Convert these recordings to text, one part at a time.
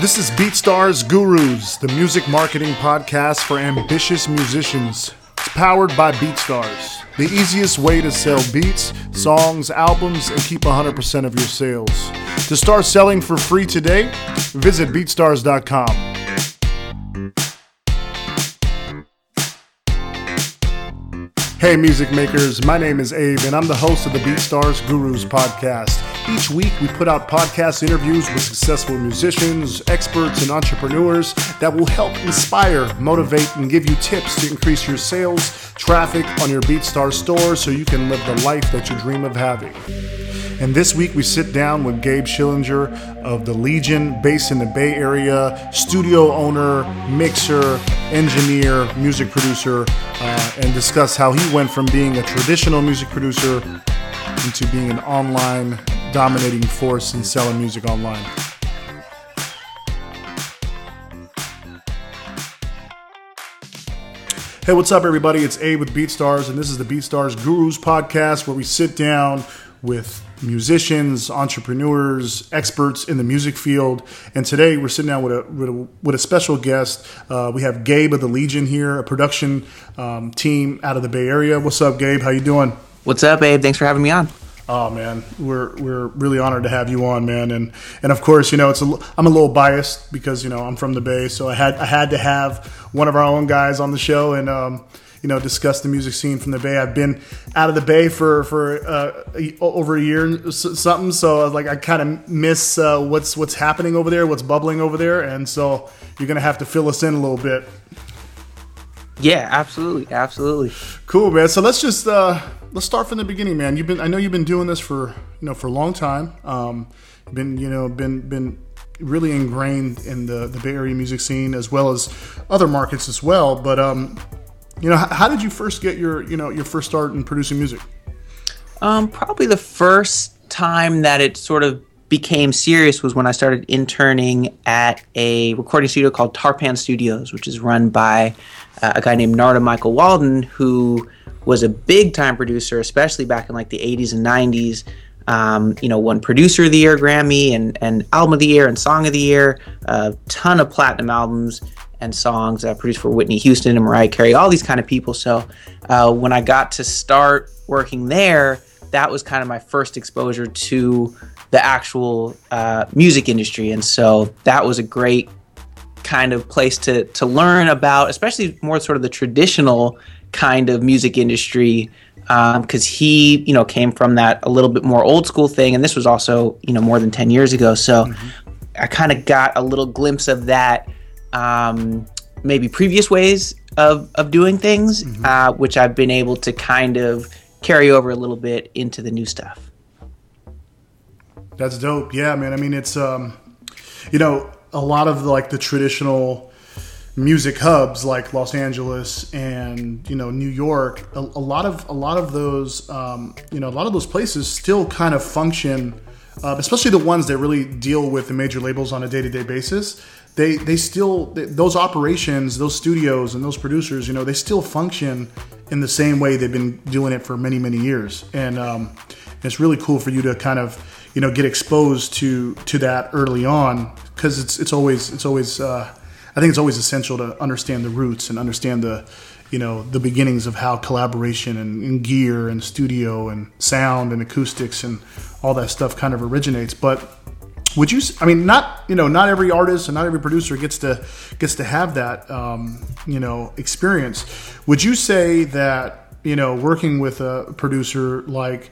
This is BeatStars Gurus, the music marketing podcast for ambitious musicians. It's powered by BeatStars, the easiest way to sell beats, songs, albums, and keep 100% of your sales. To start selling for free today, visit BeatStars.com. Hey, music makers, my name is Abe, and I'm the host of the BeatStars Gurus podcast. Each week, we put out podcast interviews with successful musicians, experts, and entrepreneurs that will help inspire, motivate, and give you tips to increase your sales, traffic on your BeatStars store so you can live the life that you dream of having. And this week we sit down with Gabe Schillinger of the Legion, based in the Bay Area, studio owner, mixer, engineer, music producer, uh, and discuss how he went from being a traditional music producer into being an online dominating force in selling music online. Hey, what's up, everybody? It's A with BeatStars, and this is the BeatStars Gurus podcast where we sit down with musicians, entrepreneurs, experts in the music field. And today we're sitting down with a, with a, with a special guest. Uh, we have Gabe of the Legion here, a production um, team out of the Bay Area. What's up, Gabe? How you doing? What's up, Abe? Thanks for having me on. Oh man, we're we're really honored to have you on, man. And and of course, you know, it's a, I'm a little biased because you know I'm from the Bay, so I had I had to have one of our own guys on the show, and um, you know discuss the music scene from the Bay. I've been out of the Bay for for uh, over a year something, so I was like I kind of miss uh, what's what's happening over there, what's bubbling over there, and so you're gonna have to fill us in a little bit. Yeah, absolutely, absolutely. Cool, man. So let's just uh, let's start from the beginning, man. You've been I know you've been doing this for you know for a long time. Um, been you know been been really ingrained in the, the Bay Area music scene as well as other markets as well. But um, you know, how, did you first get your you know your first start in producing music? Um, probably the first time that it sort of became serious was when I started interning at a recording studio called Tarpan Studios, which is run by uh, a guy named Narada Michael Walden, who was a big time producer, especially back in like the 80s and 90s. Um, you know, won Producer of the Year Grammy and, and Album of the Year and Song of the Year, a ton of platinum albums and songs uh, produced for Whitney Houston and Mariah Carey, all these kind of people. So uh, when I got to start working there, that was kind of my first exposure to the actual uh, music industry, and so that was a great kind of place to to learn about, especially more sort of the traditional kind of music industry because um, he you know came from that a little bit more old school thing and this was also you know more than 10 years ago so mm-hmm. i kind of got a little glimpse of that um, maybe previous ways of, of doing things, mm-hmm. uh, which I've been able to kind of carry over a little bit into the new stuff. That's dope. Yeah, man. I mean, it's, um, you know, a lot of like the traditional music hubs like Los Angeles and you know New York a, a lot of a lot of those um, you know a lot of those places still kind of function uh, especially the ones that really deal with the major labels on a day-to-day basis they they still those operations, those studios, and those producers, you know, they still function in the same way they've been doing it for many many years, and um, it's really cool for you to kind of you know get exposed to to that early on because it's it's always it's always uh, I think it's always essential to understand the roots and understand the you know the beginnings of how collaboration and, and, gear and studio and sound and acoustics and all that stuff kind of originates. But would you i mean not you know not every artist and not every producer gets to gets to have that um, you know experience. Would you say that you know working with a producer like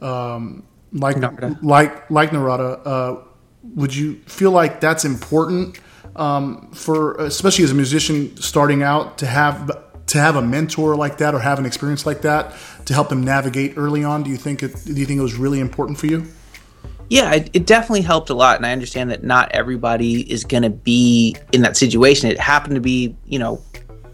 um, like Narada. like like Narada uh, would you feel like that's important um, for especially as a musician starting out to have to have a mentor like that or have an experience like that to help them navigate early on? Do you think it do you think it was really important for you yeah, it, it, definitely helped a lot, and I understand that not everybody is going to be in that situation. It happened to be, you know,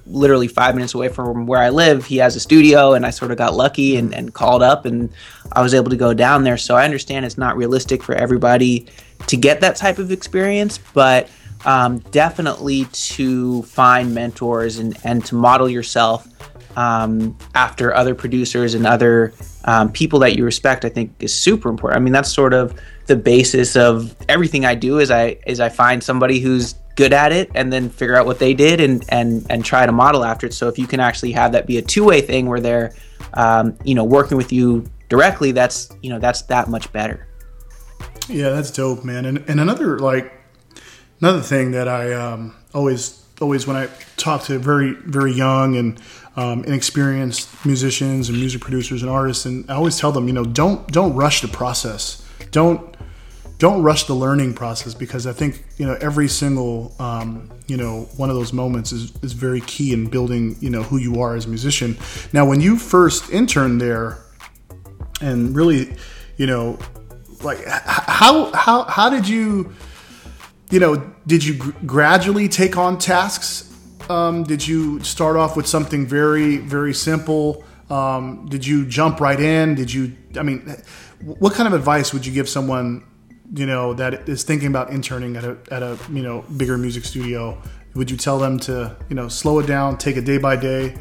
literally five minutes away from where I live. He has a studio, and I sort of got lucky and, and called up, and I was able to go down there. So I understand it's not realistic for everybody to get that type of experience, but um, definitely to find mentors and, and to model yourself um, after other producers and other um, people that you respect, I think is super important. I mean, that's sort of the basis of everything I do. Is I is I find somebody who's good at it and then figure out what they did and and and try to model after it. So if you can actually have that be a two way thing where they're um, you know working with you directly, that's you know that's that much better. Yeah, that's dope, man. And and another like another thing that I um, always always when I talk to very very young and um, inexperienced musicians and music producers and artists, and I always tell them, you know, don't don't rush the process. Don't don't rush the learning process because I think you know every single um, you know one of those moments is, is very key in building you know who you are as a musician. Now, when you first interned there, and really, you know, like how how how did you you know did you gr- gradually take on tasks? Um, did you start off with something very very simple? Um, did you jump right in? Did you? I mean, what kind of advice would you give someone you know that is thinking about interning at a at a you know bigger music studio would you tell them to you know slow it down take it day by day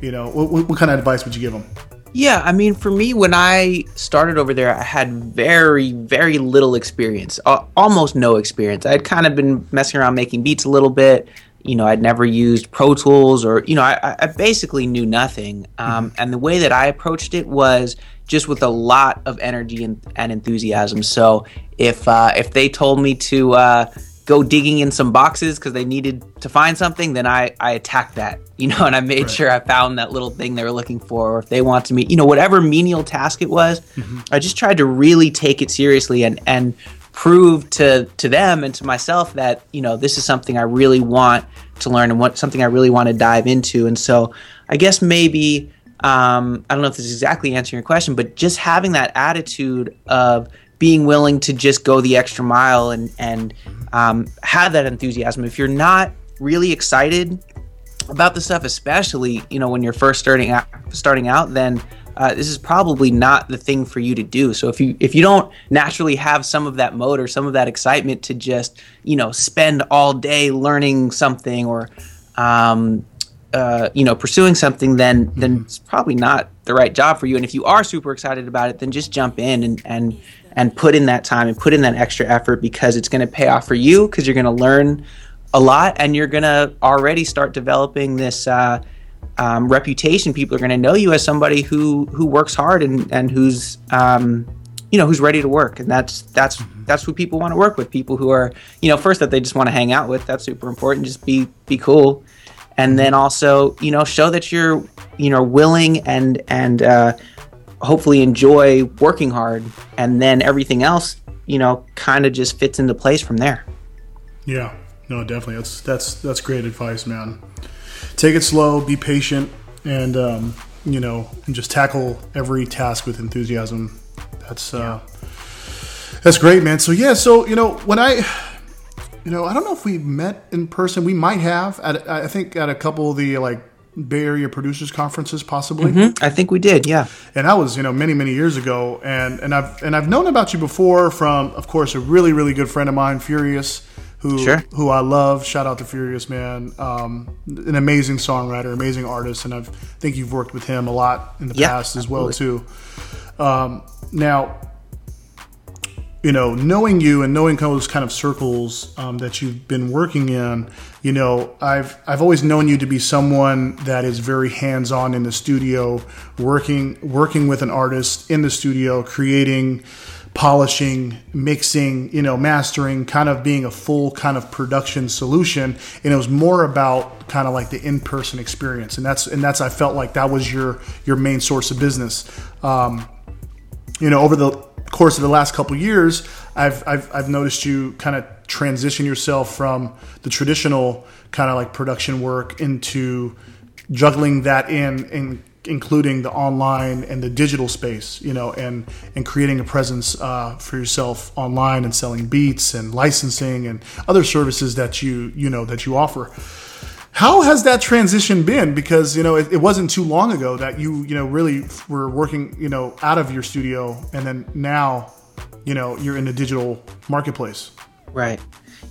you know what, what kind of advice would you give them yeah i mean for me when i started over there i had very very little experience uh, almost no experience i had kind of been messing around making beats a little bit you know i'd never used pro tools or you know i, I basically knew nothing um, mm-hmm. and the way that i approached it was just with a lot of energy and, and enthusiasm. So if uh, if they told me to uh, go digging in some boxes because they needed to find something, then I I attacked that, you know, and I made right. sure I found that little thing they were looking for. Or if they want to meet, you know, whatever menial task it was, mm-hmm. I just tried to really take it seriously and and prove to to them and to myself that you know this is something I really want to learn and what something I really want to dive into. And so I guess maybe um, I don't know if this is exactly answering your question, but just having that attitude of being willing to just go the extra mile and and um, have that enthusiasm. If you're not really excited about the stuff, especially you know when you're first starting out, starting out, then uh, this is probably not the thing for you to do. So if you if you don't naturally have some of that motor, some of that excitement to just you know spend all day learning something or um, uh, you know pursuing something, then then mm-hmm. it's probably not the right job for you. And if you are super excited about it, then just jump in and and and put in that time and put in that extra effort because it's going to pay off for you because you're going to learn a lot and you're going to already start developing this uh, um, reputation. People are going to know you as somebody who who works hard and and who's um, you know who's ready to work. And that's that's mm-hmm. that's who people want to work with. People who are you know first that they just want to hang out with that's super important. Just be be cool. And then also you know show that you're you know willing and and uh, hopefully enjoy working hard. And then everything else you know kind of just fits into place from there. Yeah. No definitely. That's that's that's great advice man take it slow be patient and um, you know and just tackle every task with enthusiasm that's uh that's great man so yeah so you know when i you know, I don't know if we met in person. We might have at I think at a couple of the like Bay Area producers conferences, possibly. Mm-hmm. I think we did, yeah. And that was you know many many years ago, and and I've and I've known about you before from, of course, a really really good friend of mine, Furious, who sure. who I love. Shout out to Furious, man. Um, an amazing songwriter, amazing artist, and I've, I think you've worked with him a lot in the yeah, past as absolutely. well too. Um, now you know, knowing you and knowing those kind of circles um, that you've been working in, you know, I've I've always known you to be someone that is very hands-on in the studio, working working with an artist in the studio, creating, polishing, mixing, you know, mastering, kind of being a full kind of production solution. And it was more about kind of like the in-person experience, and that's and that's I felt like that was your your main source of business. Um, you know, over the course of the last couple years, I've, I've, I've noticed you kind of transition yourself from the traditional kind of like production work into juggling that in, in including the online and the digital space, you know, and and creating a presence uh, for yourself online and selling beats and licensing and other services that you you know that you offer. How has that transition been? Because you know it, it, wasn't too long ago that you you know really were working you know out of your studio, and then now you know you're in the digital marketplace. Right.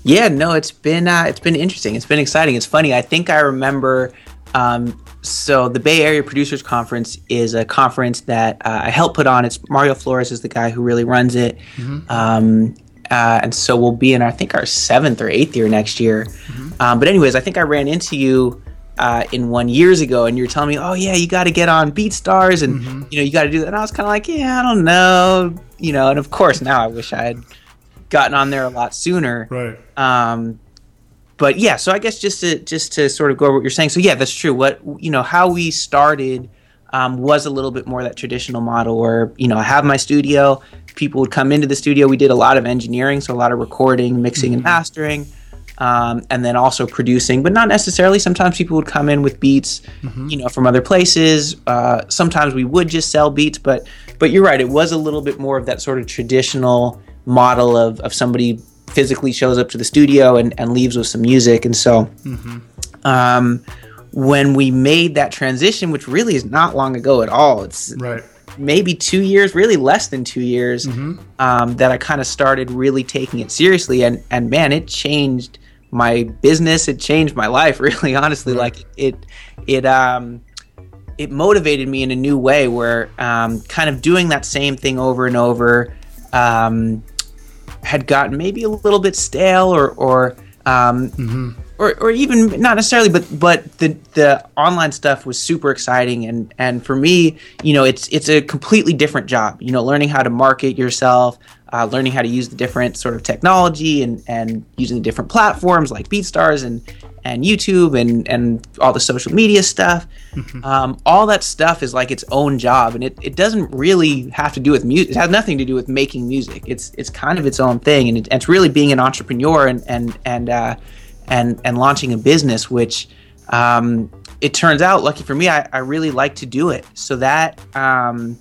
Yeah. No. It's been uh, it's been interesting. It's been exciting. It's funny. I think I remember um, so the Bay Area Producers Conference is a conference that uh, I help put on. It's Mario Flores is the guy who really runs it, um, uh, and so we'll be in I think our seventh or eighth year next year. Um, but anyways, I think I ran into you uh, in one years ago, and you're telling me, oh yeah, you got to get on BeatStars, and you know you got to do that. And I was kind of like, yeah, I don't know, you know. And of course, now I wish I had gotten on there a lot sooner. Right. Um, but yeah, so I guess just to just to sort of go over what you're saying. So yeah, that's true. What you know, how we started um, was a little bit more that traditional model where you know I have my studio, people would come into the studio. We did a lot of engineering, so a lot of recording, mixing, and mastering. Um, and then also producing, but not necessarily. Sometimes people would come in with beats, you know, from other places. Uh, sometimes we would just sell beats, but but you're right. It was a little bit more of that sort of traditional model of, of somebody physically shows up to the studio and, and leaves with some music. And so um, when we made that transition, which really is not long ago at all, it's Right. maybe two years, really less than two years, um, that I kind of started really taking it seriously. And, and man, it changed my business. It changed my life, really, honestly. Like it, it, um, it motivated me in a new way where um, kind of doing that same thing over and over um, had gotten maybe a little bit stale or or um, or, or even not necessarily but but the the online stuff was super exciting. And and for me you know it's it's a completely different job you know learning how to market yourself uh, learning how to use the different sort of technology and and using the different platforms like BeatStars and and YouTube and and all the social media stuff. Um, all that stuff is like its own job and it, it doesn't really have to do with music it has nothing to do with making music. It's it's kind of its own thing and it, it's really being an entrepreneur and and and uh, and and launching a business which um, it turns out lucky for me I, I really like to do it. So that um,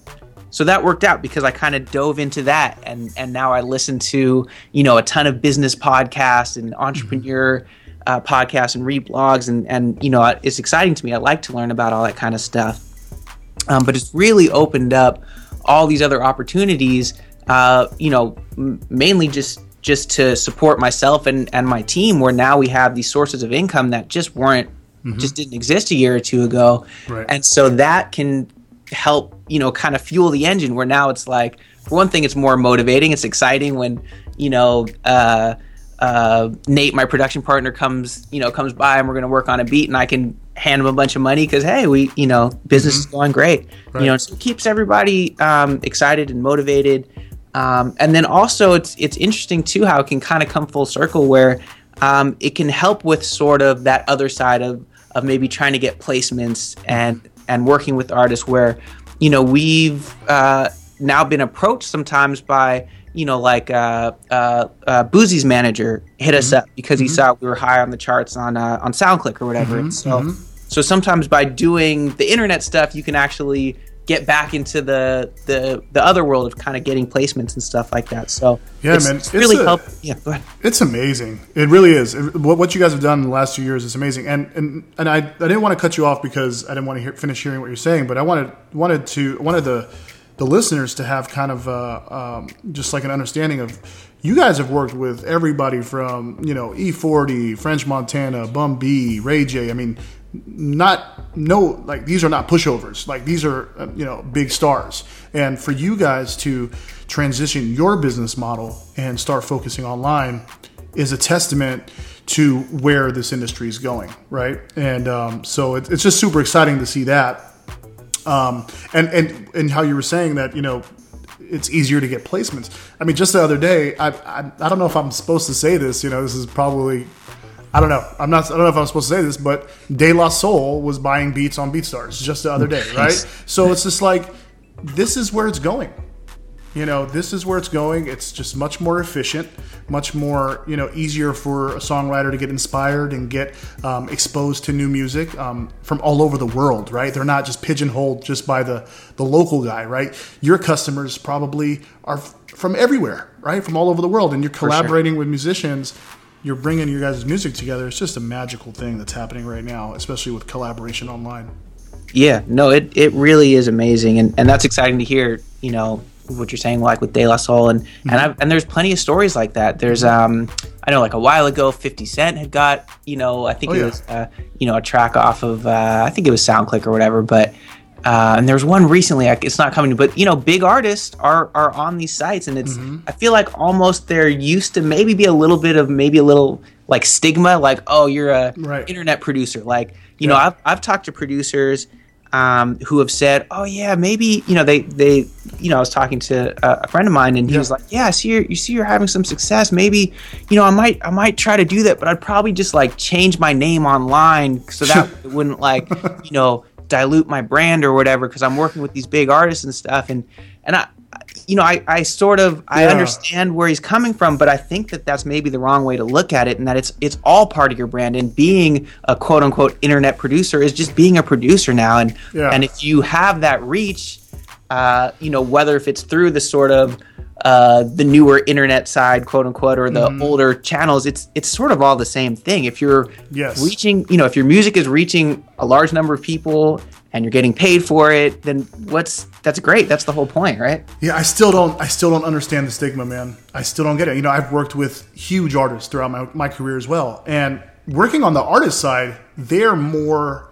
so that worked out because I kind of dove into that and and now I listen to you know a ton of business podcasts and entrepreneur uh, podcasts and read blogs and and you know it's exciting to me. I like to learn about all that kind of stuff. Um, but it's really opened up all these other opportunities uh, you know m- mainly just just to support myself and and my team where now we have these sources of income that just weren't just didn't exist a year or two ago. Right. and so that can help you know kind of fuel the engine where now it's like for one thing it's more motivating. It's exciting when you know uh uh, Nate, my production partner, comes you know comes by and we're gonna work on a beat and I can hand him a bunch of money because hey we you know business is going great. Right. you know so it keeps everybody um, excited and motivated. Um, and then also it's it's interesting too how it can kind of come full circle where um, it can help with sort of that other side of of maybe trying to get placements and and working with artists where you know we've uh, now been approached sometimes by you know like uh, uh, uh, Boosie's manager hit us up because he saw we were high on the charts on uh, on SoundClick or whatever. and so so sometimes by doing the internet stuff, you can actually get back into the the the other world of kind of getting placements and stuff like that. So Yeah, it's, man, it's it's really a- helped. Yeah, go ahead. It's amazing. It really is. It- what, what you guys have done in the last two years is amazing. And and, and I, I didn't want to cut you off because I didn't want to hear, finish hearing what you're saying, but I wanted wanted to wanted the the listeners to have kind of uh, um, just like an understanding of you guys have worked with everybody from you know E40, French Montana, Bun B, Ray J. I mean, not no like these are not pushovers. Like these are uh, you know big stars. And for you guys to transition your business model and start focusing online is a testament to where this industry is going, right? And um, so it, it's just super exciting to see that. Um, and and and how you were saying that you know it's easier to get placements. I mean, just the other day, I, I I don't know if I'm supposed to say this. You know, this is probably I don't know. I'm not. I don't know if I'm supposed to say this, but De La Soul was buying beats on BeatStars just the other day, right? So it's just like this is where it's going. You know, this is where it's going. It's just much more efficient, much more you know easier for a songwriter to get inspired and get um, exposed to new music um, from all over the world. Right? They're not just pigeonholed just by the the local guy. Right? Your customers probably are f- from everywhere, right? From all over the world, and you're collaborating with musicians. You're bringing your guys' music together. It's just a magical thing that's happening right now, especially with collaboration online. Yeah, no, it, it really is amazing, and, and that's exciting to hear. You know, what you're saying, like with De La Soul, and Mm-hmm. and I've, and there's plenty of stories like that. There's um, I know like a while ago, 50 Cent had got you know I think Oh, it yeah. was uh, you know a track off of uh, I think it was SoundClick or whatever, but. Uh, and there's one recently. It's not coming, but you know, big artists are are on these sites, and it's. Mm-hmm. I feel like almost there used to maybe be a little bit of maybe a little like stigma, like oh, you're a Right. internet producer. Like you know, I've I've talked to producers um, who have said, "Oh yeah, maybe you know they they you know I was talking to a, friend of mine and he Yeah. was like, yeah, I see you're, you see you're having some success. Maybe you know I might I might try to do that, but I'd probably just like change my name online so that it wouldn't like you know dilute my brand or whatever because I'm working with these big artists and stuff and and I." You know, I, I sort of I understand where he's coming from, but I think that that's maybe the wrong way to look at it, and that it's it's all part of your brand. And being a quote unquote internet producer is just being a producer now. And Yeah. and if you have that reach, uh, you know, whether if it's through the sort of uh, the newer internet side, quote unquote, or the older channels, it's it's sort of all the same thing. If you're Yes. reaching, you know, if your music is reaching a large number of people and you're getting paid for it, then what's that's great. That's the whole point, right? Yeah, I still don't. I still don't understand the stigma, man. I still don't get it. You know, I've worked with huge artists throughout my, my career as well, and working on the artist side, they're more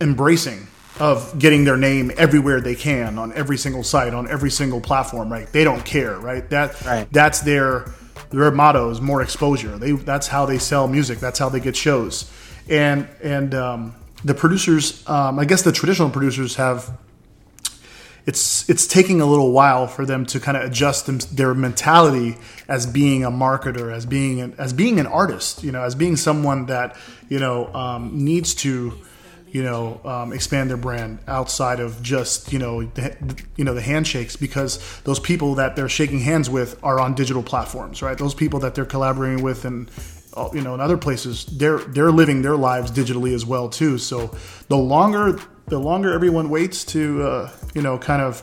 embracing of getting their name everywhere they can on every single site, on every single platform. Right? They don't care. Right? That Right. that's their their motto is more exposure. They that's how they sell music. That's how they get shows. And and um, the producers, um, I guess the traditional producers have it's it's taking a little while for them to kind of adjust them, their mentality as being a marketer, as being an, as being an artist, you know, as being someone that you know um, needs to you know um, expand their brand outside of just you know the, you know the handshakes because those people that they're shaking hands with are on digital platforms, right? Those people that they're collaborating with and you know in other places they're they're living their lives digitally as well too. So the longer the longer everyone waits to uh, you know kind of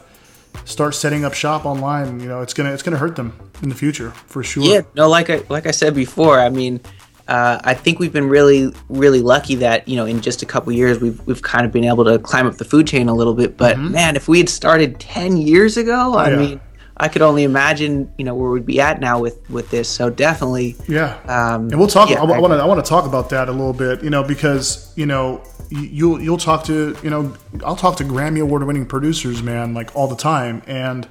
start setting up shop online, you know it's gonna it's gonna hurt them in the future for sure. Yeah, no, like I like I said before, I mean, uh, I think we've been really really lucky that you know in just a couple years we've we've kind of been able to climb up the food chain a little bit. But man, if we had started ten years ago, I Mm-hmm. Yeah. mean, I could only imagine you know where we'd be at now with with this. So definitely, Yeah, Um, and we'll talk. yeah, I, want to. I want to talk about that a little bit. You know, because you know you- you'll you'll talk to you know I'll talk to Grammy award winning producers, man, like all the time, and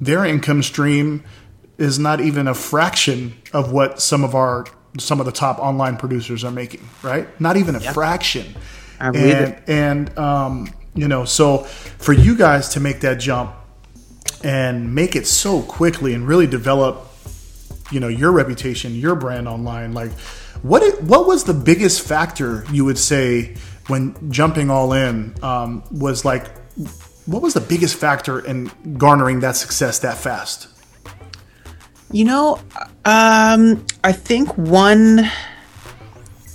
their income stream is not even a fraction of what some of our some of the top online producers are making. Right? Not even a fraction. I believe and it. and um, you know, so for you guys to make that jump and make it so quickly and really develop you know your reputation your brand online like what it, what was the biggest factor you would say when jumping all in um, was like what was the biggest factor in garnering that success that fast? You know, um, I think one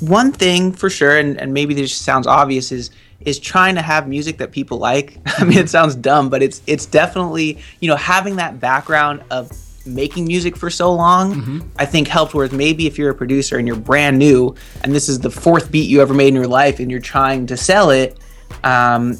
one thing for sure, and, and maybe this sounds obvious, is is trying to have music that people like. I mean, it sounds dumb, but it's it's definitely you know having that background of making music for so long. I think helped. Whereas maybe if you're a producer and you're brand new, and this is the fourth beat you ever made in your life, and you're trying to sell it, um,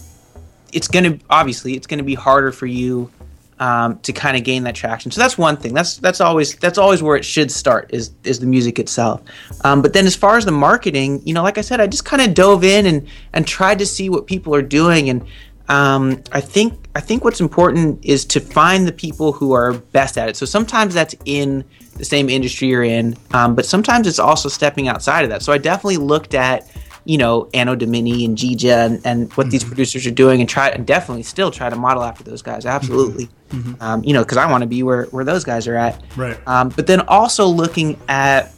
it's gonna obviously it's gonna be harder for you um, to kind of gain that traction. So that's one thing. That's that's always that's always where it should start is is the music itself. Um, but then as far as the marketing, you know, like I said, I just kind of dove in and and tried to see what people are doing, and um, I think I think what's important is to find the people who are best at it. So sometimes that's in the same industry you're in, um, but sometimes it's also stepping outside of that. So I definitely looked at you know, Anno Domini and Gija and, and what these producers are doing and try and definitely still try to model after those guys. Absolutely. Um, you know, because I want to be where, where those guys are at. Right. Um, but then also looking at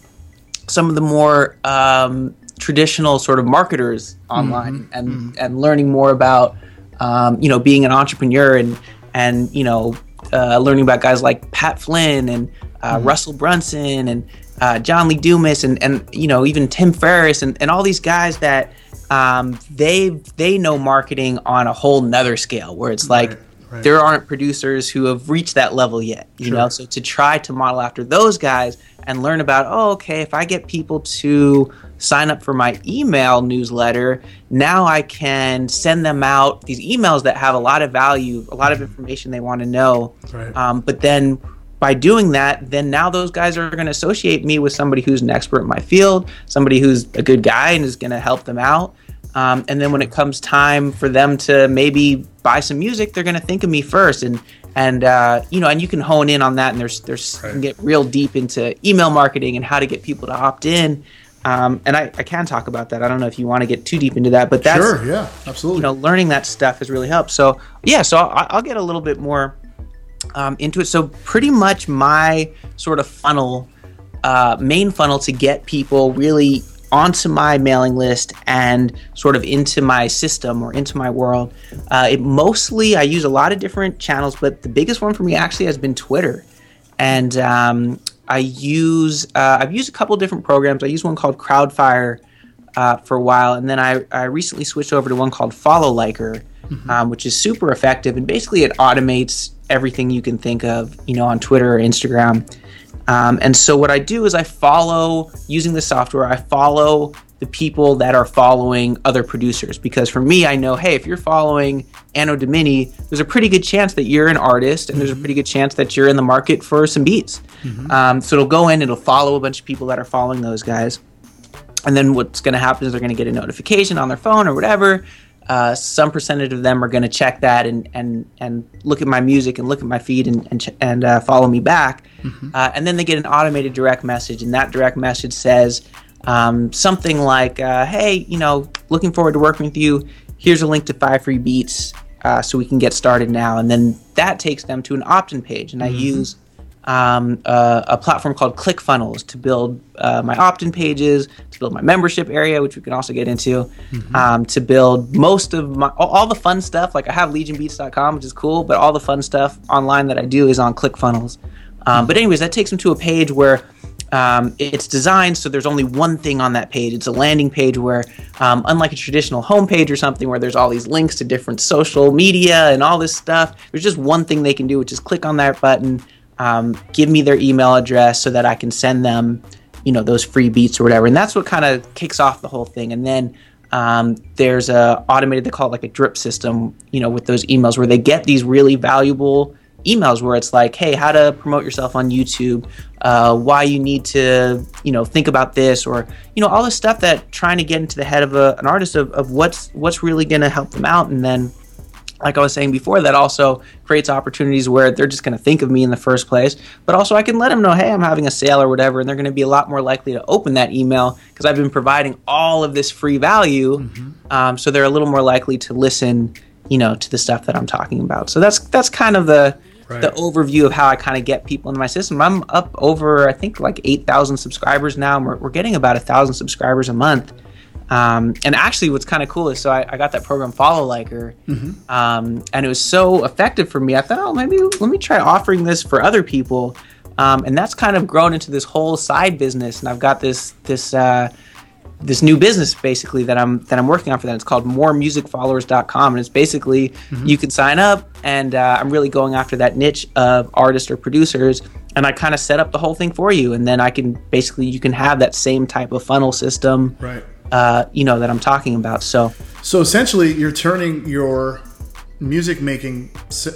some of the more um, traditional sort of marketers online and, and learning more about, um, you know, being an entrepreneur and, and, you know, uh, learning about guys like Pat Flynn and uh, Russell Brunson and uh, John Lee Dumas and, and you know even Tim Ferriss and, and all these guys that um, they they know marketing on a whole nother scale where it's like Right, right. there aren't producers who have reached that level yet you Sure. know so to try to model after those guys and learn about, oh, okay, if I get people to sign up for my email newsletter, now I can send them out these emails that have a lot of value, a lot of information they want to know. Right. Um, but then by doing that, then now those guys are going to associate me with somebody who's an expert in my field, somebody who's a good guy and is going to help them out. Um, and then when it comes time for them to maybe buy some music, they're going to think of me first. And and uh, you know, and you can hone in on that. And there's there's right. you can get real deep into email marketing and how to get people to opt in. Um, and I, I can talk about that. I don't know if you want to get too deep into that, but that's sure, yeah, absolutely. You know, learning that stuff has really helped. So yeah, so I'll, I'll get a little bit more um, into it. So pretty much my sort of funnel, uh, main funnel to get people really onto my mailing list and sort of into my system or into my world. Uh, it mostly I use a lot of different channels, but the biggest one for me actually has been Twitter, and um, I use uh, I've used a couple different programs. I use one called Crowdfire uh, for a while, and then I, I recently switched over to one called Follow Liker, mm-hmm. um, which is super effective, and basically it automates everything you can think of, you know, on Twitter or Instagram. Um, and so what I do is I follow using the software. I follow the people that are following other producers because for me, I know, hey, if you're following Anno Domini, there's a pretty good chance that you're an artist, and there's a mm-hmm. pretty good chance that you're in the market for some beats. Mm-hmm. Um, so it'll go in, it'll follow a bunch of people that are following those guys, and then what's going to happen is they're going to get a notification on their phone or whatever uh, some percentage of them are going to check that and, and, and look at my music and look at my feed and, and, ch- and uh, follow me back. Mm-hmm. Uh, and then they get an automated direct message, and that direct message says um, something like, uh, Hey, you know, looking forward to working with you. Here's a link to five free beats uh, so we can get started now. And then that takes them to an opt in page. And mm-hmm. I use um, uh, a platform called ClickFunnels to build uh, my opt-in pages, to build my membership area, which we can also get into, mm-hmm. um, to build most of my all, all, the fun stuff. Like I have LegionBeats.com, which is cool, but all the fun stuff online that I do is on ClickFunnels. Um, but anyways, that takes them to a page where um, it's designed so there's only one thing on that page. It's a landing page where, um, unlike a traditional homepage or something where there's all these links to different social media and all this stuff, there's just one thing they can do, which is click on that button um, give me their email address so that I can send them, you know, those free beats or whatever. And that's what kind of kicks off the whole thing. And then um, there's a automated, they call it like a drip system, you know, with those emails where they get these really valuable emails where it's like, hey, how to promote yourself on YouTube, uh, why you need to, you know, think about this, or you know, all this stuff that trying to get into the head of a, an artist of, of what's what's really going to help them out, and then like I was saying before, that also creates opportunities where they're just going to think of me in the first place. But also, I can let them know, hey, I'm having a sale or whatever, and they're going to be a lot more likely to open that email because I've been providing all of this free value. Mm-hmm. Um, so they're a little more likely to listen, you know, to the stuff that I'm talking about. So that's that's kind of the right. the overview of how I kind of get people into my system. I'm up over, I think, like eight thousand subscribers now. We're, we're getting about a thousand subscribers a month. Um, and actually, what's kind of cool is so I, I, got that program Follow Liker, mm-hmm. um, and it was so effective for me. I thought, oh, maybe let me try offering this for other people, um, and that's kind of grown into this whole side business. And I've got this this uh, this new business basically that I'm that I'm working on for that. It's called moremusicfollowers.com, and it's basically mm-hmm. you can sign up, and uh, I'm really going after that niche of artists or producers and I kind of set up the whole thing for you, and then I can basically you can have that same type of funnel system, right? Uh, you know that I'm talking about. So, so essentially, you're turning your music making,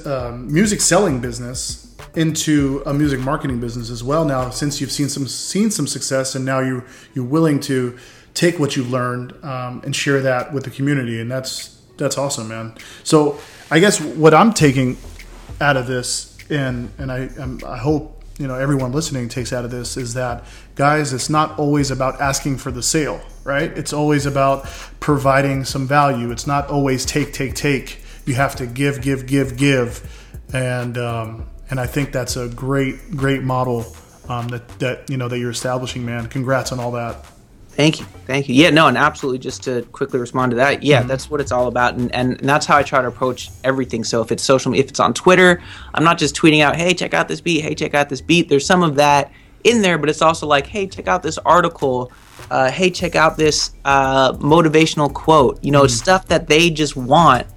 uh, music selling business into a music marketing business as well. Now, since you've seen some seen some success, and now you you're willing to take what you've learned um, and share that with the community, and that's that's awesome, man. So, I guess what I'm taking out of this, and and I I hope you know everyone listening takes out of this is that guys it's not always about asking for the sale right? It's always about providing some value. It's not always take take take. You have to give give give give. And um, and i think that's a great great model um, that that you know that you're establishing man. Congrats on all that Thank you, thank you. Yeah, no, and absolutely. Just to quickly respond to that, yeah, mm-hmm. that's what it's all about, and, and and that's how I try to approach everything. So if it's social, if it's on Twitter, I'm not just tweeting out, "Hey, check out this beat," "Hey, check out this beat." There's some of that in there, but it's also like, "Hey, check out this article," uh, "Hey, check out this uh, motivational quote." You know, mm-hmm. stuff that they just want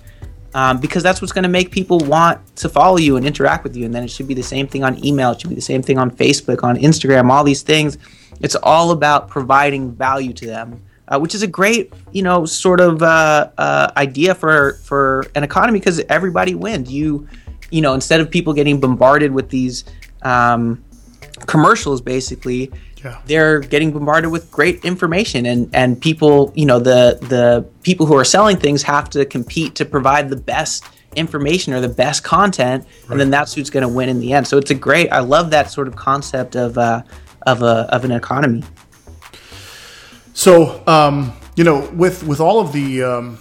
um, because that's what's going to make people want to follow you and interact with you. And then it should be the same thing on email. It should be the same thing on Facebook, on Instagram, all these things. It's all about providing value to them, uh, which is a great, you know, sort of uh, uh, idea for for an economy because everybody wins. You, you know, instead of people getting bombarded with these um, commercials, basically, Yeah. they're getting bombarded with great information and and people you know the the people who are selling things have to compete to provide the best information or the best content and then that's who's going to win in the end so it's a great i love that sort of concept of uh of a of an economy So, um, you know, with with all of the, um,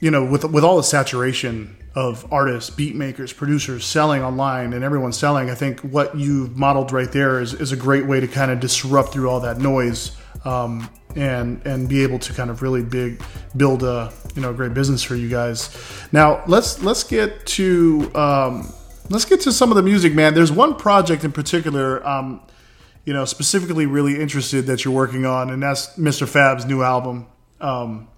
you know, with with all the saturation of artists, beat makers, producers selling online, and everyone selling, I think what you've modeled right there is, is a great way to kind of disrupt through all that noise, um, and and be able to kind of really big build a you know a great business for you guys. Now let's let's get to um, let's get to some of the music, man. There's one project in particular. Um, you know, specifically really interested that you're working on, and that's Mr. Fab's new album. Um,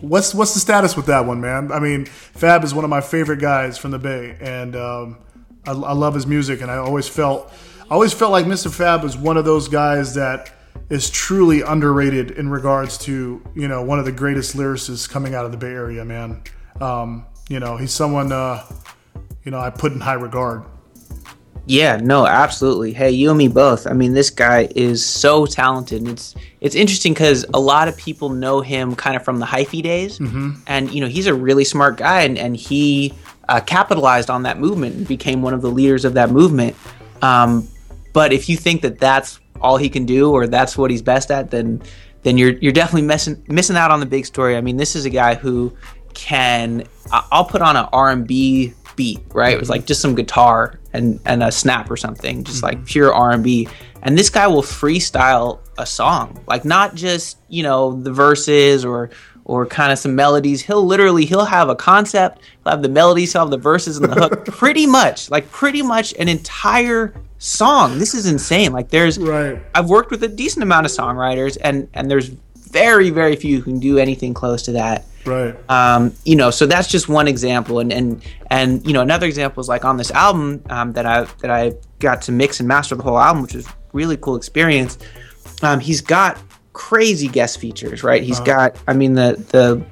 what's what's the status with that one, man? I mean, Fab is one of my favorite guys from the Bay, and um, I, I love his music, and I always felt I always felt like Mr. Fab was one of those guys that is truly underrated in regards to you know one of the greatest lyricists coming out of the Bay Area, man. Um, you know, he's someone uh, you know I put in high regard. Yeah, no, absolutely. Hey, you and me both. I mean, this guy is so talented. And it's it's interesting because a lot of people know him kind of from the hyphy days, and you know he's a really smart guy, and and he uh, capitalized on that movement and became one of the leaders of that movement. Um, but if you think that that's all he can do, or that's what he's best at, then then you're you're definitely missing missing out on the big story. I mean, this is a guy who can I'll put on an R&B beat, right? It was like just some guitar and and a snap or something, just like mm-hmm. pure R&B. And this guy will freestyle a song, like not just you know the verses or or kind of some melodies. He'll literally he'll have a concept, he'll have the melodies, he'll have the verses and the hook, pretty much like pretty much an entire song. This is insane. Like there's Right. I've worked with a decent amount of songwriters, and and there's very very few who can do anything close to that. Right. Um, you know, so that's just one example, and and and you know another example is like on this album um, that I that I got to mix and master the whole album, which was really cool experience. Um, he's got crazy guest features, right? He's got, I mean, the the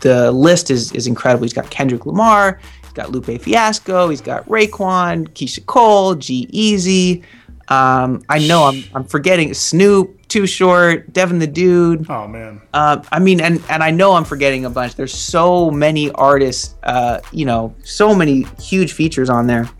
the list is is incredible. He's got Kendrick Lamar, he's got Lupe Fiasco, he's got Raekwon, Keyshia Cole, G-Eazy. Um, I know I'm I'm forgetting Snoop, Too Short, Devin the Dude. Oh man. Uh, I mean, and and I know I'm forgetting a bunch. There's so many artists, uh, you know, so many huge features on there.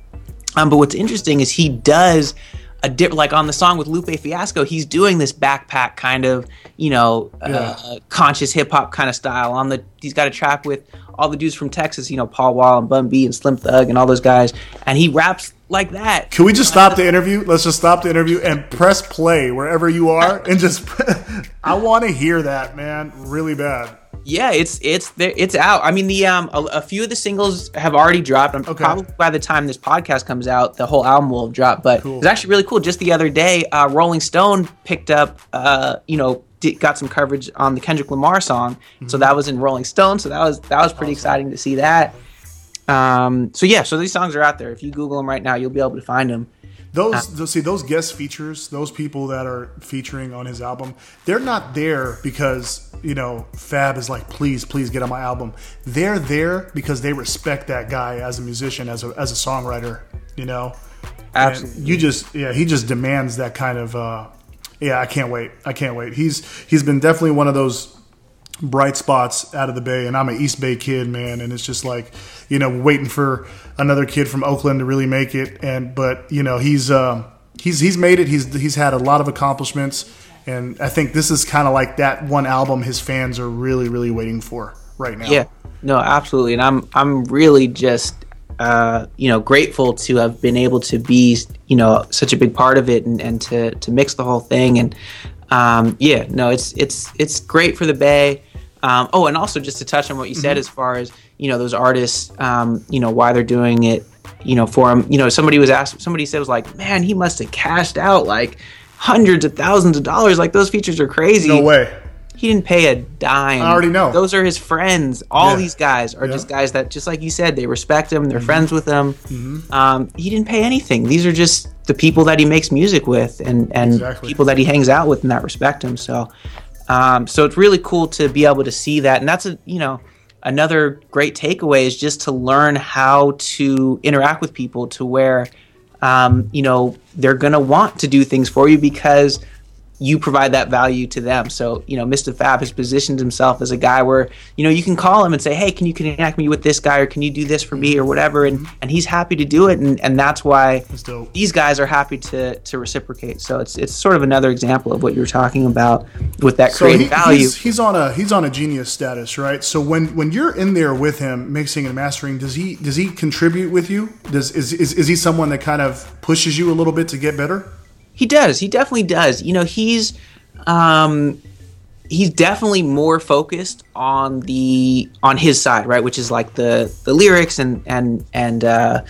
Um, but what's interesting is he does a dip like on the song with Lupe Fiasco. He's doing this backpack kind of, you know, uh, conscious hip hop kind of style. On the he's got a track with all the dudes from Texas, you know, Paul Wall and Bun B and Slim Thug and all those guys, and he raps like that. Can we just stop the interview? Let's just stop the interview and press play wherever you are and just I want to hear that, man, really bad. Yeah, it's it's there, it's out. I mean, the um, a, a few of the singles have already dropped. I'm Okay. probably by the time this podcast comes out, the whole album will have dropped. But Cool. it's actually really cool. Just the other day, uh, Rolling Stone picked up, uh, you know, did, got some coverage on the Kendrick Lamar song. Mm-hmm. So that was in Rolling Stone. So that was that was pretty exciting to see that. Um, so yeah, so these songs are out there. If you Google them right now, you'll be able to find them. Those, those see those guest features, those people that are featuring on his album, they're not there because you know Fab is like, please, please get on my album. They're there because they respect that guy as a musician, as a as a songwriter. You know, And Absolutely. you just yeah, he just demands that kind of. uh Yeah, I can't wait. I can't wait. He's he's been definitely one of those bright spots out of the Bay, and I'm an East Bay kid, man, and it's just like, you know, waiting for another kid from Oakland to really make it, and but you know he's um, he's he's made it. He's he's had a lot of accomplishments, and I think this is kind of like that one album his fans are really really waiting for right now. Yeah, no, absolutely, and I'm I'm really just uh, you know grateful to have been able to be you know such a big part of it and, and to to mix the whole thing and um, yeah, no, it's it's it's great for the Bay. Um, oh, and also just to touch on what you said as far as you know those artists, um, you know why they're doing it, you know for them. You know somebody was asked, somebody said was like, man, he must have cashed out like hundreds of thousands of dollars. Like those features are crazy No way. He didn't pay a dime. I already know. Those are his friends. All Yeah. these guys are Yeah. just guys that, just like you said, they respect him. They're friends with him. Mm-hmm. Um, he didn't pay anything. These are just the people that he makes music with, and and Exactly. people that he hangs out with and that respect him. So, um, so it's really cool to be able to see that, and that's a you know another great takeaway is just to learn how to interact with people to where um, you know they're gonna want to do things for you because you provide that value to them. So, you know, Mr. Fab has positioned himself as a guy where, you know, you can call him and say, Hey, can you connect me with this guy or can you do this for me or whatever? And and he's happy to do it and, and that's why That's these guys are happy to to reciprocate. So it's it's sort of another example of what you were talking about with that So creative he, value. he's, he's on a he's on a genius status, right? So when when you're in there with him mixing and mastering, does he does he contribute with you? Does is is, is he someone that kind of pushes you a little bit to get better? He does. He definitely does. You know, he's um he's definitely more focused on the on his side, right, which is like the the lyrics and and and uh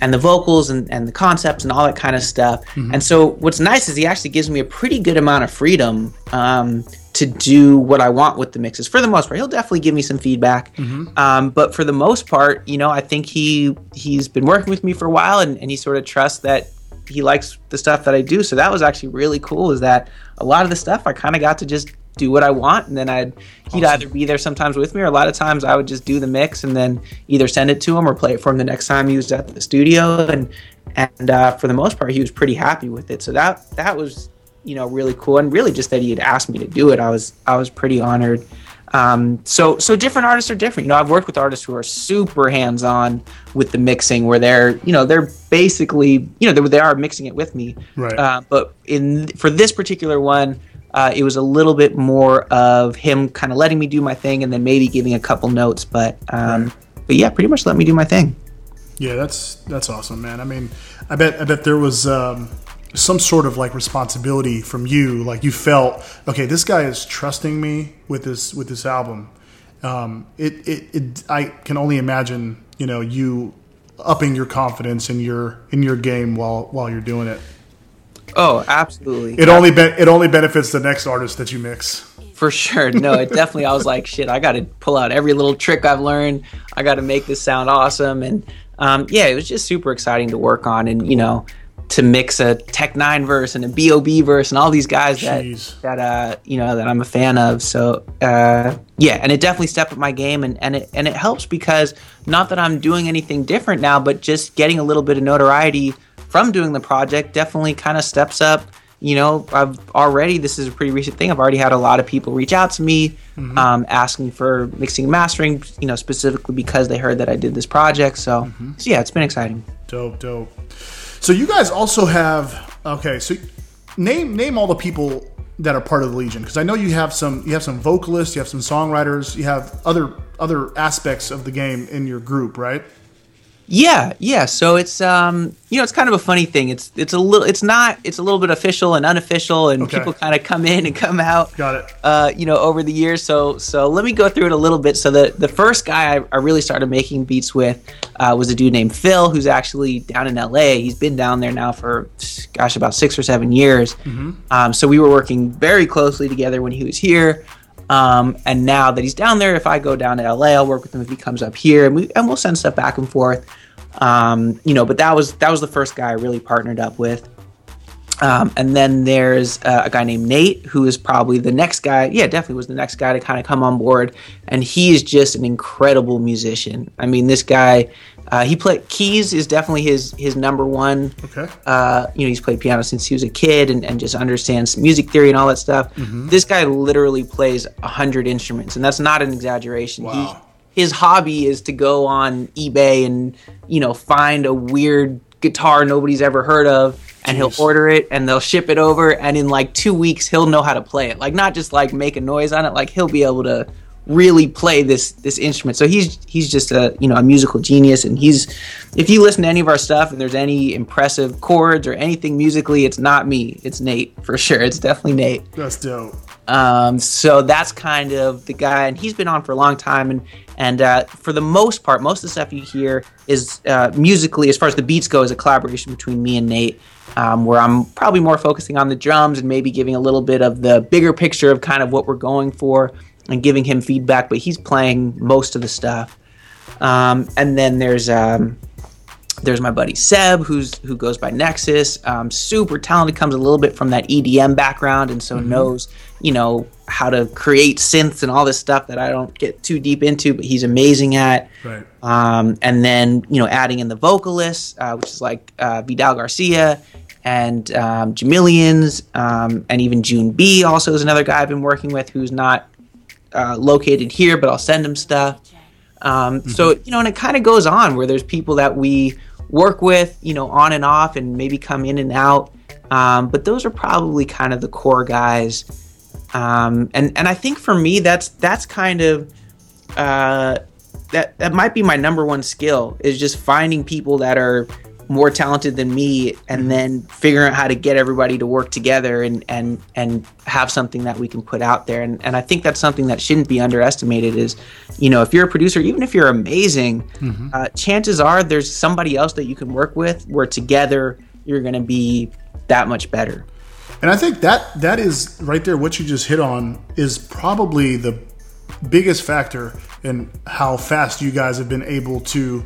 and the vocals and, and the concepts and all that kind of stuff. And so what's nice is he actually gives me a pretty good amount of freedom um to do what I want with the mixes for the most part. He'll definitely give me some feedback, um, but for the most part, you know, I think he he's been working with me for a while, and, and he sort of trusts that he likes the stuff that I do. So that was actually really cool. Is that a lot of the stuff I kind of got to just do what I want, and then I'd he'd either be there sometimes with me, or a lot of times I would just do the mix and then either send it to him or play it for him the next time he was at the studio. And and uh, for the most part, he was pretty happy with it. So that that was you know really cool, and really just that he had asked me to do it. I was I was pretty honored. Um, so so different artists are different. You know, I've worked with artists who are super hands on with the mixing, where they're you know they're basically you know they, they are mixing it with me. Right. Uh, but in for this particular one, uh, it was a little bit more of him kind of letting me do my thing, and then maybe giving a couple notes. But um, but yeah, pretty much let me do my thing. Yeah, that's that's awesome, man. I mean, I bet I bet there was um, some sort of like responsibility from you, like you felt, okay, this guy is trusting me with this with this album. Um, it, it it I can only imagine, you know, you upping your confidence in your in your game while while you're doing it. Oh, absolutely. It only be, it only benefits the next artist that you mix. For sure. No, it definitely, I was like, shit, I got to pull out every little trick I've learned. I got to make this sound awesome. And um, yeah, it was just super exciting to work on and, you know, to mix a Tech N9ne verse and a B.o.B verse and all these guys that, Jeez. that, uh, you know, that I'm a fan of. So, uh, yeah, and it definitely stepped up my game and, and it, and it helps because not that I'm doing anything different now, but just getting a little bit of notoriety from doing the project definitely kind of steps up you know, I've already, this is a pretty recent thing. I've already had a lot of people reach out to me um, asking for mixing and mastering, you know, specifically because they heard that I did this project. So, so yeah, it's been exciting. Dope, dope. So you guys also have okay. So name name all the people that are part of the Legion because I know you have some you have some vocalists, you have some songwriters, you have other other aspects of the game in your group, right? Yeah, yeah. So it's um, you know, it's kind of a funny thing. It's it's a little, it's not, it's a little bit official and unofficial, and Okay. people kind of come in and come out. Got it. Uh, you know, over the years. So so let me go through it a little bit. So the the first guy I, I really started making beats with uh, was a dude named Phil, who's actually down in L.A. He's been down there now for gosh about six or seven years. Um, so we were working very closely together when he was here. Um, and now that he's down there, if I go down to LA, I'll work with him if he comes up here, and we and we'll send stuff back and forth. Um, you know, but that was that was the first guy I really partnered up with. Um, and then there's uh, a guy named Nate, who is probably the next guy. Yeah, definitely was the next guy to kind of come on board. And he is just an incredible musician. I mean, this guy, uh, he played keys is definitely his his number one. Okay. Uh, you know, he's played piano since he was a kid and, and just understands music theory and all that stuff. Mm-hmm. This guy literally plays a hundred instruments, and that's not an exaggeration. Wow. He, his hobby is to go on eBay and you know find a weird guitar nobody's ever heard of and he'll order it and they'll ship it over and in like two weeks he'll know how to play it like not just like make a noise on it like he'll be able to really play this this instrument so he's he's just a you know a musical genius and he's if you listen to any of our stuff and there's any impressive chords or anything musically it's not me it's nate for sure it's definitely nate That's dope. Um, so that's kind of the guy, and he's been on for a long time. And and uh, for the most part, most of the stuff you hear is uh, musically, as far as the beats go, is a collaboration between me and Nate. Um, where I'm probably more focusing on the drums and maybe giving a little bit of the bigger picture of kind of what we're going for and giving him feedback. But he's playing most of the stuff. Um, and then there's um, there's my buddy Seb, who's who goes by Nexus. Um, super talented, comes a little bit from that EDM background, and so mm-hmm. knows you know how to create synths and all this stuff that I don't get too deep into, but he's amazing at. Right. Um, and then you know adding in the vocalists, uh, which is like uh, Vidal Garcia and um, Jamilians, um, and even June B. Also is another guy I've been working with who's not uh, located here, but I'll send them stuff. Um, mm-hmm. So you know, and it kind of goes on where there's people that we work with, you know, on and off, and maybe come in and out. Um, but those are probably kind of the core guys. Um, and and I think for me, that's that's kind of uh, that that might be my number one skill is just finding people that are more talented than me and mm-hmm. then figuring out how to get everybody to work together and and and have something that we can put out there and and I think that's something that shouldn't be underestimated is you know if you're a producer even if you're amazing mm-hmm. uh, chances are there's somebody else that you can work with where together you're going to be that much better and I think that that is right there what you just hit on is probably the biggest factor in how fast you guys have been able to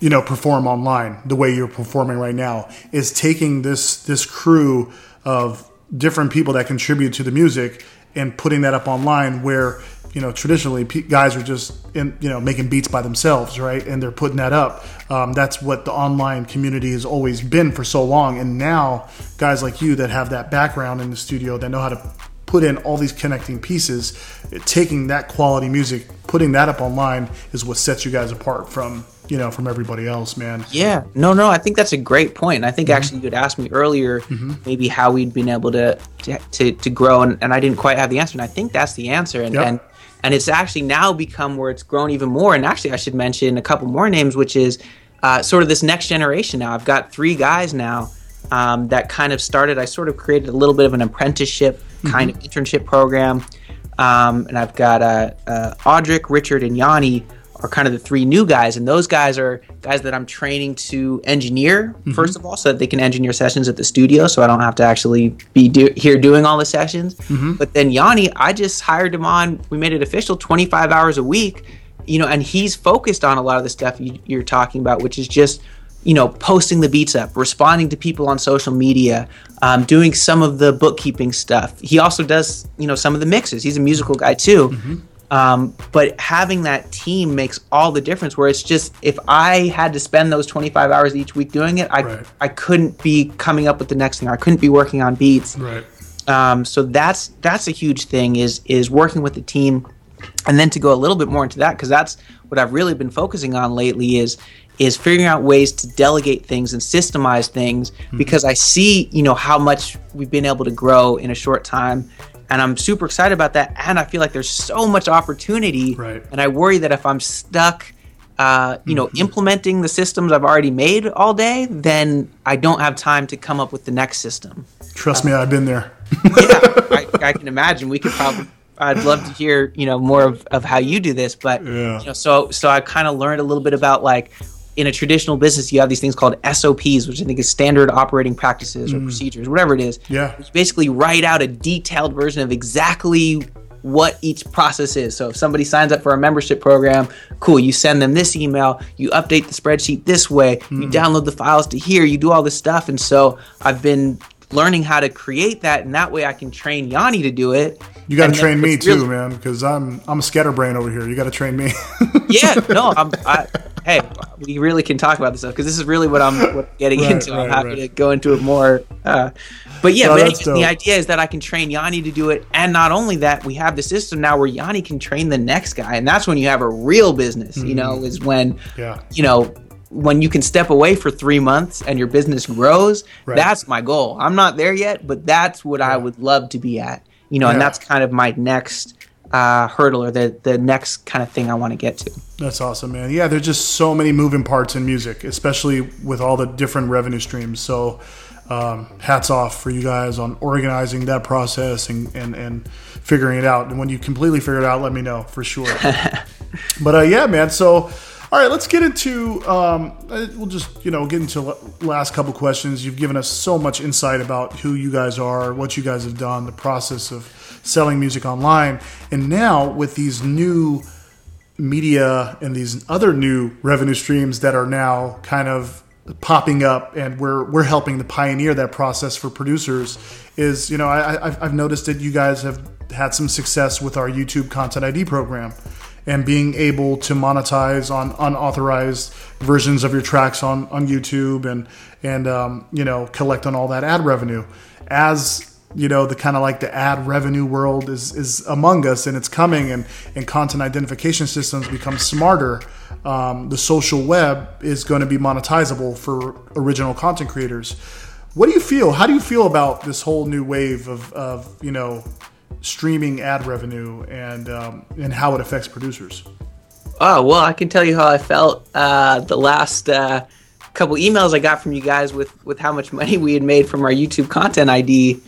you know perform online the way you're performing right now is taking this this crew of different people that contribute to the music and putting that up online where you know traditionally guys are just in you know making beats by themselves right? And they're putting that up. Um, that's what the online community has always been for so long. And now guys like you that have that background in the studio that know how to put in all these connecting pieces taking that quality music putting that up online is what sets you guys apart from you know from everybody else man yeah no no i think that's a great point i think mm-hmm. actually you had asked me earlier mm-hmm. maybe how we'd been able to to, to, to grow and, and i didn't quite have the answer and i think that's the answer and, yep. and and it's actually now become where it's grown even more and actually i should mention a couple more names which is uh, sort of this next generation now i've got three guys now um, that kind of started i sort of created a little bit of an apprenticeship kind mm-hmm. of internship program um, and i've got uh, uh, audric richard and yanni are kind of the three new guys, and those guys are guys that I'm training to engineer mm-hmm. first of all, so that they can engineer sessions at the studio, so I don't have to actually be do- here doing all the sessions. Mm-hmm. But then Yanni, I just hired him on. We made it official, 25 hours a week, you know, and he's focused on a lot of the stuff you, you're talking about, which is just you know, posting the beats up, responding to people on social media, um, doing some of the bookkeeping stuff. He also does, you know, some of the mixes. He's a musical guy too. Mm-hmm. Um, but having that team makes all the difference. Where it's just if I had to spend those 25 hours each week doing it, I right. I couldn't be coming up with the next thing. I couldn't be working on beats. Right. Um, so that's that's a huge thing is is working with the team, and then to go a little bit more into that because that's what I've really been focusing on lately is is figuring out ways to delegate things and systemize things mm-hmm. because I see you know how much we've been able to grow in a short time and I'm super excited about that. And I feel like there's so much opportunity, right. and I worry that if I'm stuck, uh, you know, mm-hmm. implementing the systems I've already made all day, then I don't have time to come up with the next system. Trust uh, me, I've been there. yeah, I, I, can imagine. We could probably. I'd love to hear, you know, more of, of how you do this, but yeah. you know, so so I kind of learned a little bit about like in a traditional business, you have these things called SOPs, which I think is standard operating practices or mm. procedures, whatever it is. Yeah. You basically write out a detailed version of exactly what each process is. So if somebody signs up for a membership program, cool, you send them this email, you update the spreadsheet this way, mm. you download the files to here, you do all this stuff. And so I've been learning how to create that, and that way I can train Yanni to do it. You got to train me too, really, man, because I'm I'm a scatterbrain over here. You got to train me. yeah, no, I'm. I, hey, we really can talk about this stuff because this is really what I'm what getting right, into. Right, I'm happy right. to go into it more. Uh, but yeah, no, but the idea is that I can train Yanni to do it, and not only that, we have the system now where Yanni can train the next guy, and that's when you have a real business. Mm-hmm. You know, is when yeah. you know when you can step away for three months and your business grows. That's my goal. I'm not there yet, but that's what yeah. I would love to be at you know, yeah. and that's kind of my next uh, hurdle or the the next kind of thing I want to get to. That's awesome, man. Yeah, there's just so many moving parts in music, especially with all the different revenue streams. So um, hats off for you guys on organizing that process and, and, and figuring it out. And when you completely figure it out, let me know for sure. but uh, yeah, man. So, all right, let's get into. Um, uh, we'll just you know get into last couple questions. You've given us so much insight about who you guys are, what you guys have done, the process of selling music online, and now with these new media and these other new revenue streams that are now kind of popping up and we're we're helping to pioneer that process for producers is you know I, I've noticed that you guys have had some success with our YouTube Content ID program and being able to monetize on unauthorized versions of your tracks on on YouTube and and um, you know collect on all that ad revenue. As you know the kind of like the ad revenue world is is among us and it's coming and and content identification systems become smarter um, the social web is going to be monetizable for original content creators. What do you feel how do you feel about this whole new wave of, of you know streaming ad revenue and um, and how it affects producers? Oh well i can tell you how i felt uh, the last uh, couple emails i got from you guys with with how much money we had made from our youtube content id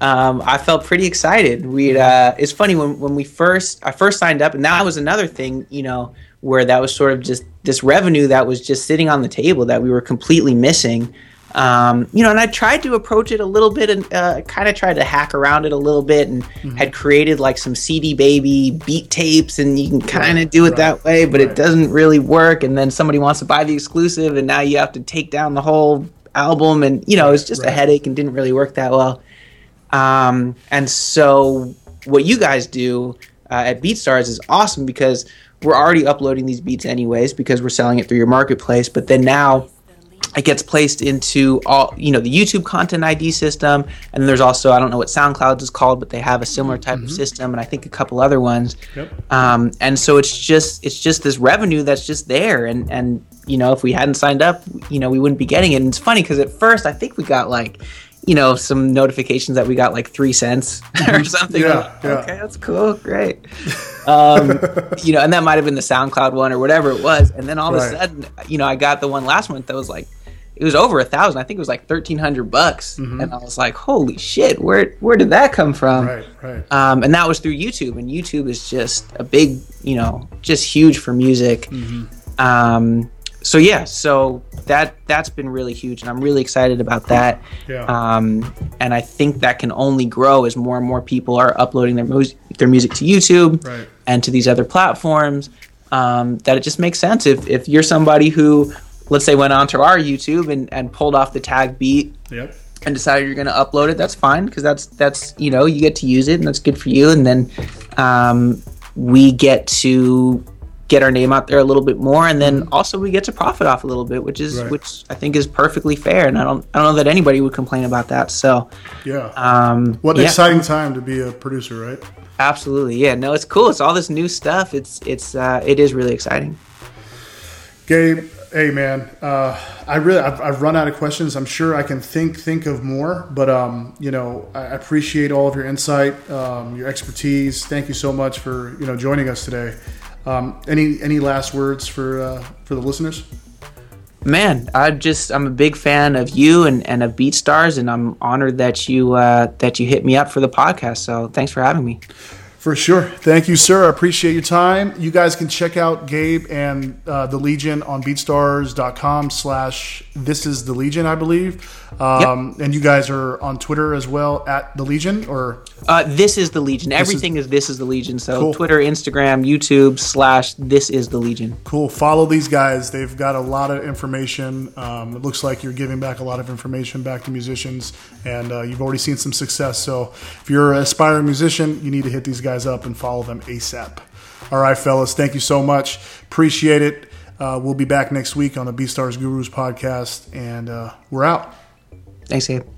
um, I felt pretty excited. We uh, it's funny when when we first I first signed up, and that was another thing, you know, where that was sort of just this revenue that was just sitting on the table that we were completely missing. Um, you know, and I tried to approach it a little bit and uh, kind of tried to hack around it a little bit and mm-hmm. had created like some CD Baby beat tapes, and you can kind of right, do it right, that way, but right. it doesn't really work. And then somebody wants to buy the exclusive, and now you have to take down the whole album, and you know, it's just a headache and didn't really work that well. Um, and so what you guys do uh, at BeatStars is awesome because we're already uploading these beats anyways because we're selling it through your marketplace. But then now it gets placed into all you know the YouTube content ID system, and there's also I don't know what SoundCloud is called, but they have a similar type mm-hmm. of system, and I think a couple other ones. Yep. Um, and so it's just it's just this revenue that's just there, and and you know if we hadn't signed up, you know we wouldn't be getting it. And it's funny because at first I think we got like you know, some notifications that we got like three cents or something. Yeah, yeah. Okay, that's cool, great. Um, you know, and that might have been the SoundCloud one or whatever it was. And then all of a sudden, you know, I got the one last month that was like, it was over a thousand. I think it was like thirteen hundred bucks, mm-hmm. and I was like, "Holy shit! Where where did that come from?" Right, right. Um, and that was through YouTube, and YouTube is just a big, you know, just huge for music. Mm-hmm. Um, so yeah, so that that's been really huge, and I'm really excited about that. Yeah. Um, and I think that can only grow as more and more people are uploading their mu- their music to YouTube right. and to these other platforms. Um, that it just makes sense if if you're somebody who, let's say, went onto our YouTube and, and pulled off the tag beat. Yep. And decided you're going to upload it. That's fine because that's that's you know you get to use it and that's good for you. And then um, we get to get our name out there a little bit more and then mm-hmm. also we get to profit off a little bit which is right. which i think is perfectly fair and i don't i don't know that anybody would complain about that so yeah um what an yeah. exciting time to be a producer right absolutely yeah no it's cool it's all this new stuff it's it's uh it is really exciting gabe hey man uh i really I've, I've run out of questions i'm sure i can think think of more but um you know i appreciate all of your insight um your expertise thank you so much for you know joining us today um, any any last words for uh, for the listeners? Man, I just I'm a big fan of you and, and of BeatStars, and I'm honored that you uh, that you hit me up for the podcast. So thanks for having me. For sure. Thank you, sir. I appreciate your time. You guys can check out Gabe and uh, the Legion on beatstars.com slash this is the Legion, I believe. Um, yep. And you guys are on Twitter as well at the Legion or uh, this is the Legion. Everything is, is, this is the Legion. So cool. Twitter, Instagram, YouTube slash this is the Legion. Cool. Follow these guys. They've got a lot of information. Um, it looks like you're giving back a lot of information back to musicians, and uh, you've already seen some success. So if you're an aspiring musician, you need to hit these guys up and follow them ASAP. All right, fellas. Thank you so much. Appreciate it. Uh, we'll be back next week on the B BeatStars Gurus podcast, and uh, we're out. Thanks, Abe.